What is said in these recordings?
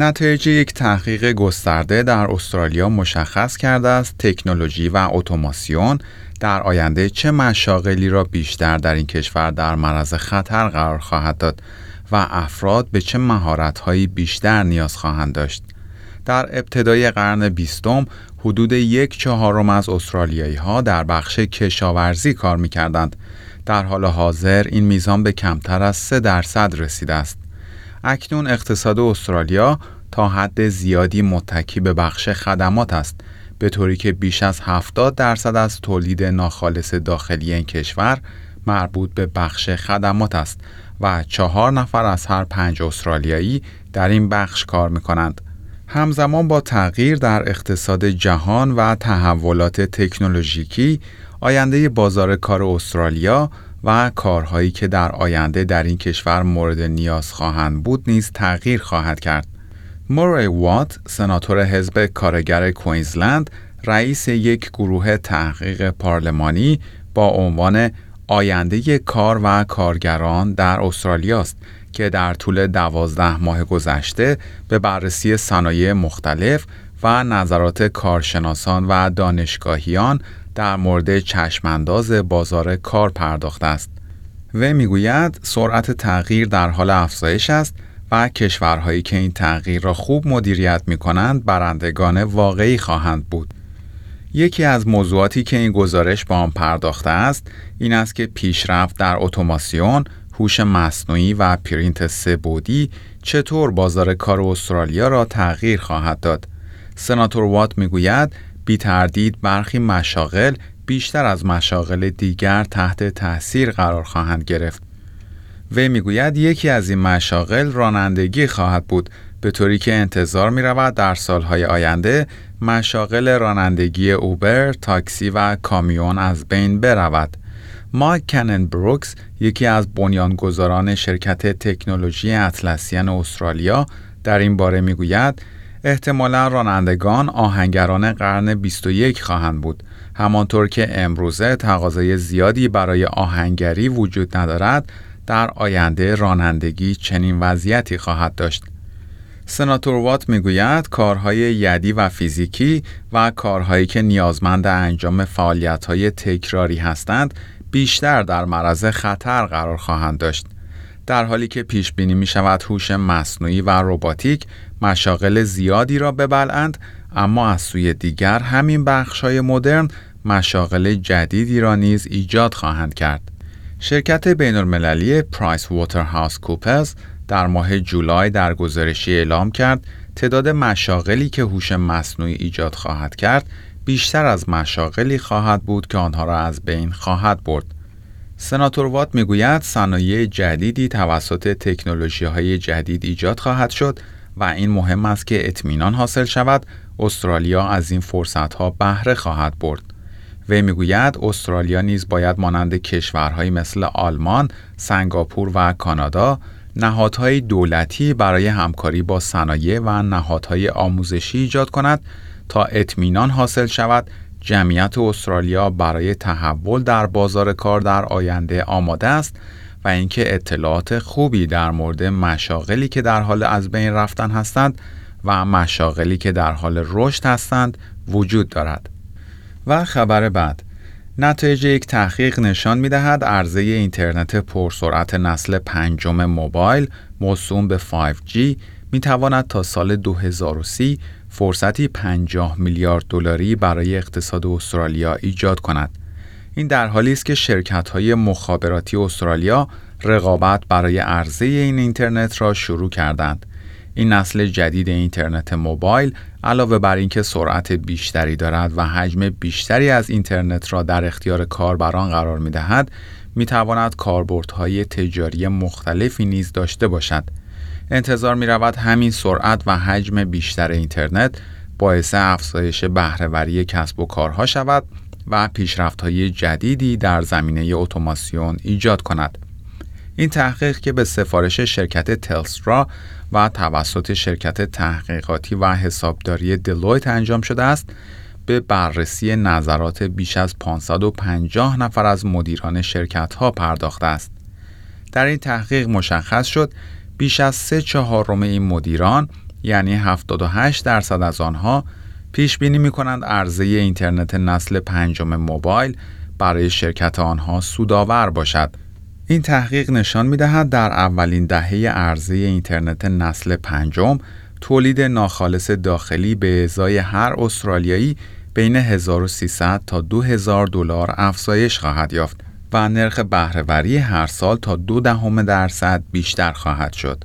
نتایج یک تحقیق گسترده در استرالیا مشخص کرده است تکنولوژی و اتوماسیون در آینده چه مشاغلی را بیشتر در این کشور در معرض خطر قرار خواهد داد و افراد به چه مهارت‌هایی بیشتر نیاز خواهند داشت. در ابتدای قرن بیستم حدود یک چهارم از استرالیایی ها در بخش کشاورزی کار می کردند. در حال حاضر این میزان به کمتر از 3 درصد رسیده است. اکنون اقتصاد استرالیا تا حد زیادی متکی به بخش خدمات است به طوری که بیش از 70 درصد از تولید ناخالص داخلی این کشور مربوط به بخش خدمات است و چهار نفر از هر پنج استرالیایی در این بخش کار می کنند. همزمان با تغییر در اقتصاد جهان و تحولات تکنولوژیکی آینده بازار کار استرالیا و کارهایی که در آینده در این کشور مورد نیاز خواهند بود نیز تغییر خواهد کرد. موری وات، سناتور حزب کارگر کوینزلند، رئیس یک گروه تحقیق پارلمانی با عنوان آینده کار و کارگران در استرالیا است که در طول دوازده ماه گذشته به بررسی صنایع مختلف و نظرات کارشناسان و دانشگاهیان در مورد چشمانداز بازار کار پرداخته است. و می‌گوید سرعت تغییر در حال افزایش است و کشورهایی که این تغییر را خوب مدیریت می کنند برندگان واقعی خواهند بود. یکی از موضوعاتی که این گزارش با آن پرداخته است این است که پیشرفت در اتوماسیون، هوش مصنوعی و پرینت سه‌بعدی چطور بازار کار استرالیا را تغییر خواهد داد. سناتور وات می‌گوید بی تردید برخی مشاغل بیشتر از مشاغل دیگر تحت تاثیر قرار خواهند گرفت. وی می‌گوید یکی از این مشاغل رانندگی خواهد بود به طوری که انتظار می رود در سالهای آینده مشاغل رانندگی اوبر، تاکسی و کامیون از بین برود. مایک کنن بروکس یکی از بنیانگذاران شرکت تکنولوژی اطلسیان استرالیا در این باره می‌گوید احتمالا رانندگان آهنگران قرن 21 خواهند بود. همانطور که امروزه تقاضای زیادی برای آهنگری وجود ندارد در آینده رانندگی چنین وضعیتی خواهد داشت. سناتور وات می‌گوید کارهای یدی و فیزیکی و کارهایی که نیازمند انجام فعالیت‌های تکراری هستند بیشتر در معرض خطر قرار خواهند داشت. در حالی که پیش بینی می شود هوش مصنوعی و رباتیک مشاغل زیادی را ببلند اما از سوی دیگر همین بخش های مدرن مشاغل جدیدی را نیز ایجاد خواهند کرد. شرکت بین المللی پرایس واترهاوس کوپرز در ماه جولای در گزارشی اعلام کرد تعداد مشاغلی که هوش مصنوعی ایجاد خواهد کرد بیشتر از مشاغلی خواهد بود که آنها را از بین خواهد برد. سناتور وات می‌گوید صنایع جدیدی توسط تکنولوژی های جدید ایجاد خواهد شد و این مهم است که اطمینان حاصل شود استرالیا از این فرصت ها بهره خواهد برد. وی می‌گوید استرالیا نیز باید مانند کشورهایی مثل آلمان، سنگاپور و کانادا نهادهای دولتی برای همکاری با صنایع و نهادهای آموزشی ایجاد کند تا اطمینان حاصل شود جمعیت استرالیا برای تحول در بازار کار در آینده آماده است و اینکه اطلاعات خوبی در مورد مشاغلی که در حال از بین رفتن هستند و مشاغلی که در حال رشد هستند وجود دارد. و خبر بعد نتایج یک تحقیق نشان می دهد عرضه اینترنت پرسرعت نسل پنجم موبایل موسوم به 5G می تواند تا سال 2030 فرصتی 50 میلیارد دلاری برای اقتصاد استرالیا ایجاد کند. این در حالی است که شرکت‌های مخابراتی استرالیا رقابت برای عرضه این اینترنت را شروع کردند. این نسل جدید اینترنت موبایل علاوه بر اینکه سرعت بیشتری دارد و حجم بیشتری از اینترنت را در اختیار کاربران قرار می دهد، می کاربردهای تجاری مختلفی نیز داشته باشد. انتظار می رود همین سرعت و حجم بیشتر اینترنت باعث افزایش بهرهوری کسب و کارها شود و پیشرفت‌های جدیدی در زمینه اتوماسیون ایجاد کند. این تحقیق که به سفارش شرکت تلسترا و توسط شرکت تحقیقاتی و حسابداری دلویت انجام شده است به بررسی نظرات بیش از 550 نفر از مدیران شرکت ها پرداخته است. در این تحقیق مشخص شد بیش از سه چهارم این مدیران یعنی 78 درصد از آنها پیش بینی می کنند عرضه اینترنت نسل پنجم موبایل برای شرکت آنها سودآور باشد. این تحقیق نشان می دهد در اولین دهه عرضه اینترنت نسل پنجم تولید ناخالص داخلی به ازای هر استرالیایی بین 1300 تا 2000 دلار افزایش خواهد یافت و نرخ بهرهوری هر سال تا دو دهم درصد بیشتر خواهد شد.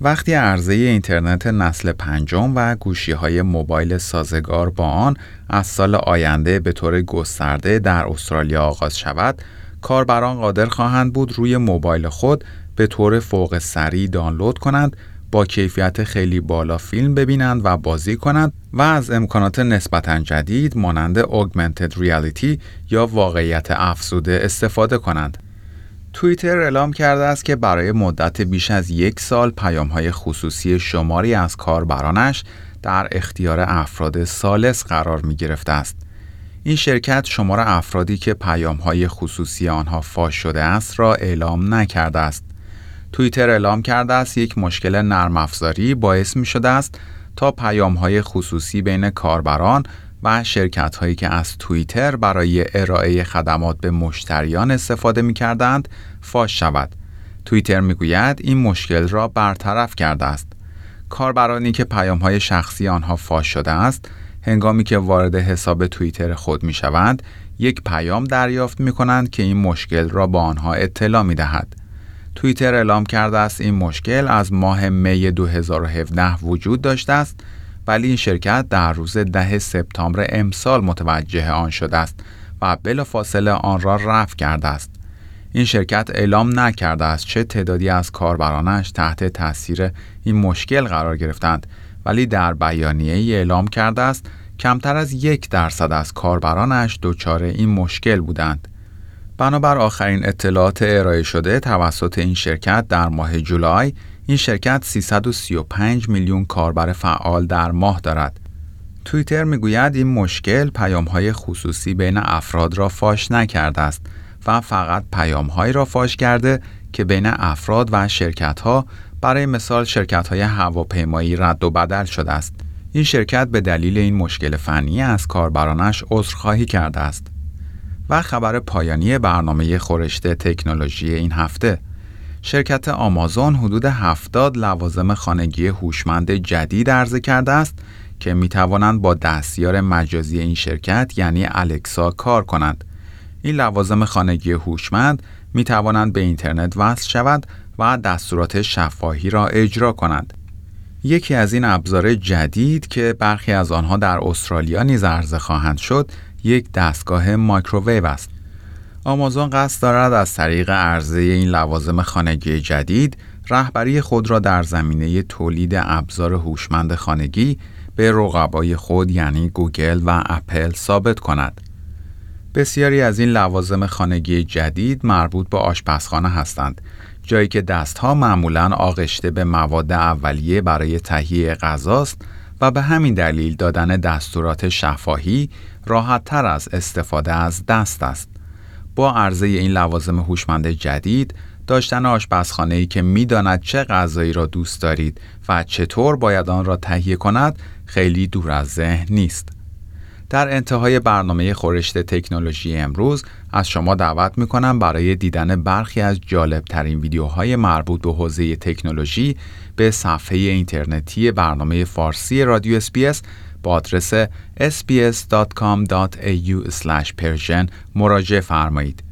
وقتی عرضه اینترنت نسل پنجم و گوشی های موبایل سازگار با آن از سال آینده به طور گسترده در استرالیا آغاز شود، کاربران قادر خواهند بود روی موبایل خود به طور فوق سریع دانلود کنند با کیفیت خیلی بالا فیلم ببینند و بازی کنند و از امکانات نسبتا جدید مانند Augmented Reality یا واقعیت افزوده استفاده کنند. توییتر اعلام کرده است که برای مدت بیش از یک سال پیام های خصوصی شماری از کاربرانش در اختیار افراد سالس قرار می گرفته است. این شرکت شمار افرادی که پیام های خصوصی آنها فاش شده است را اعلام نکرده است. توییتر اعلام کرده است یک مشکل نرم افزاری باعث می شده است تا پیام های خصوصی بین کاربران و شرکت هایی که از توییتر برای ارائه خدمات به مشتریان استفاده می کردند فاش شود. توییتر می گوید این مشکل را برطرف کرده است. کاربرانی که پیام های شخصی آنها فاش شده است هنگامی که وارد حساب توییتر خود می شوند یک پیام دریافت می کنند که این مشکل را با آنها اطلاع می دهد. توییتر اعلام کرده است این مشکل از ماه می 2017 وجود داشته است ولی این شرکت در روز ده سپتامبر امسال متوجه آن شده است و بلافاصله آن را رفع کرده است. این شرکت اعلام نکرده است چه تعدادی از کاربرانش تحت تاثیر این مشکل قرار گرفتند ولی در بیانیه ای اعلام کرده است کمتر از یک درصد از کاربرانش دچار این مشکل بودند. بنابر آخرین اطلاعات ارائه شده توسط این شرکت در ماه جولای این شرکت 335 میلیون کاربر فعال در ماه دارد. توییتر می‌گوید این مشکل پیامهای خصوصی بین افراد را فاش نکرده است و فقط پیامهایی را فاش کرده که بین افراد و شرکت ها برای مثال شرکت های هواپیمایی رد و بدل شده است. این شرکت به دلیل این مشکل فنی از کاربرانش عذرخواهی کرده است. و خبر پایانی برنامه خورشت تکنولوژی این هفته شرکت آمازون حدود 70 لوازم خانگی هوشمند جدید عرضه کرده است که می توانند با دستیار مجازی این شرکت یعنی الکسا کار کنند. این لوازم خانگی هوشمند می توانند به اینترنت وصل شود و دستورات شفاهی را اجرا کنند. یکی از این ابزار جدید که برخی از آنها در استرالیا نیز عرضه خواهند شد یک دستگاه مایکروویو است. آمازون قصد دارد از طریق عرضه این لوازم خانگی جدید رهبری خود را در زمینه تولید ابزار هوشمند خانگی به رقبای خود یعنی گوگل و اپل ثابت کند. بسیاری از این لوازم خانگی جدید مربوط به آشپزخانه هستند جایی که دستها معمولا آغشته به مواد اولیه برای تهیه غذاست و به همین دلیل دادن دستورات شفاهی راحت تر از استفاده از دست است. با عرضه این لوازم هوشمند جدید داشتن آشپزخانه ای که می‌داند چه غذایی را دوست دارید و چطور باید آن را تهیه کند خیلی دور از ذهن نیست. در انتهای برنامه گزارش تکنولوژی امروز از شما دعوت می کنم برای دیدن برخی از جالب ترین ویدیوهای مربوط به حوزه تکنولوژی به صفحه اینترنتی برنامه فارسی رادیو SBS با آدرس sbs.com.au/persian مراجعه فرمایید.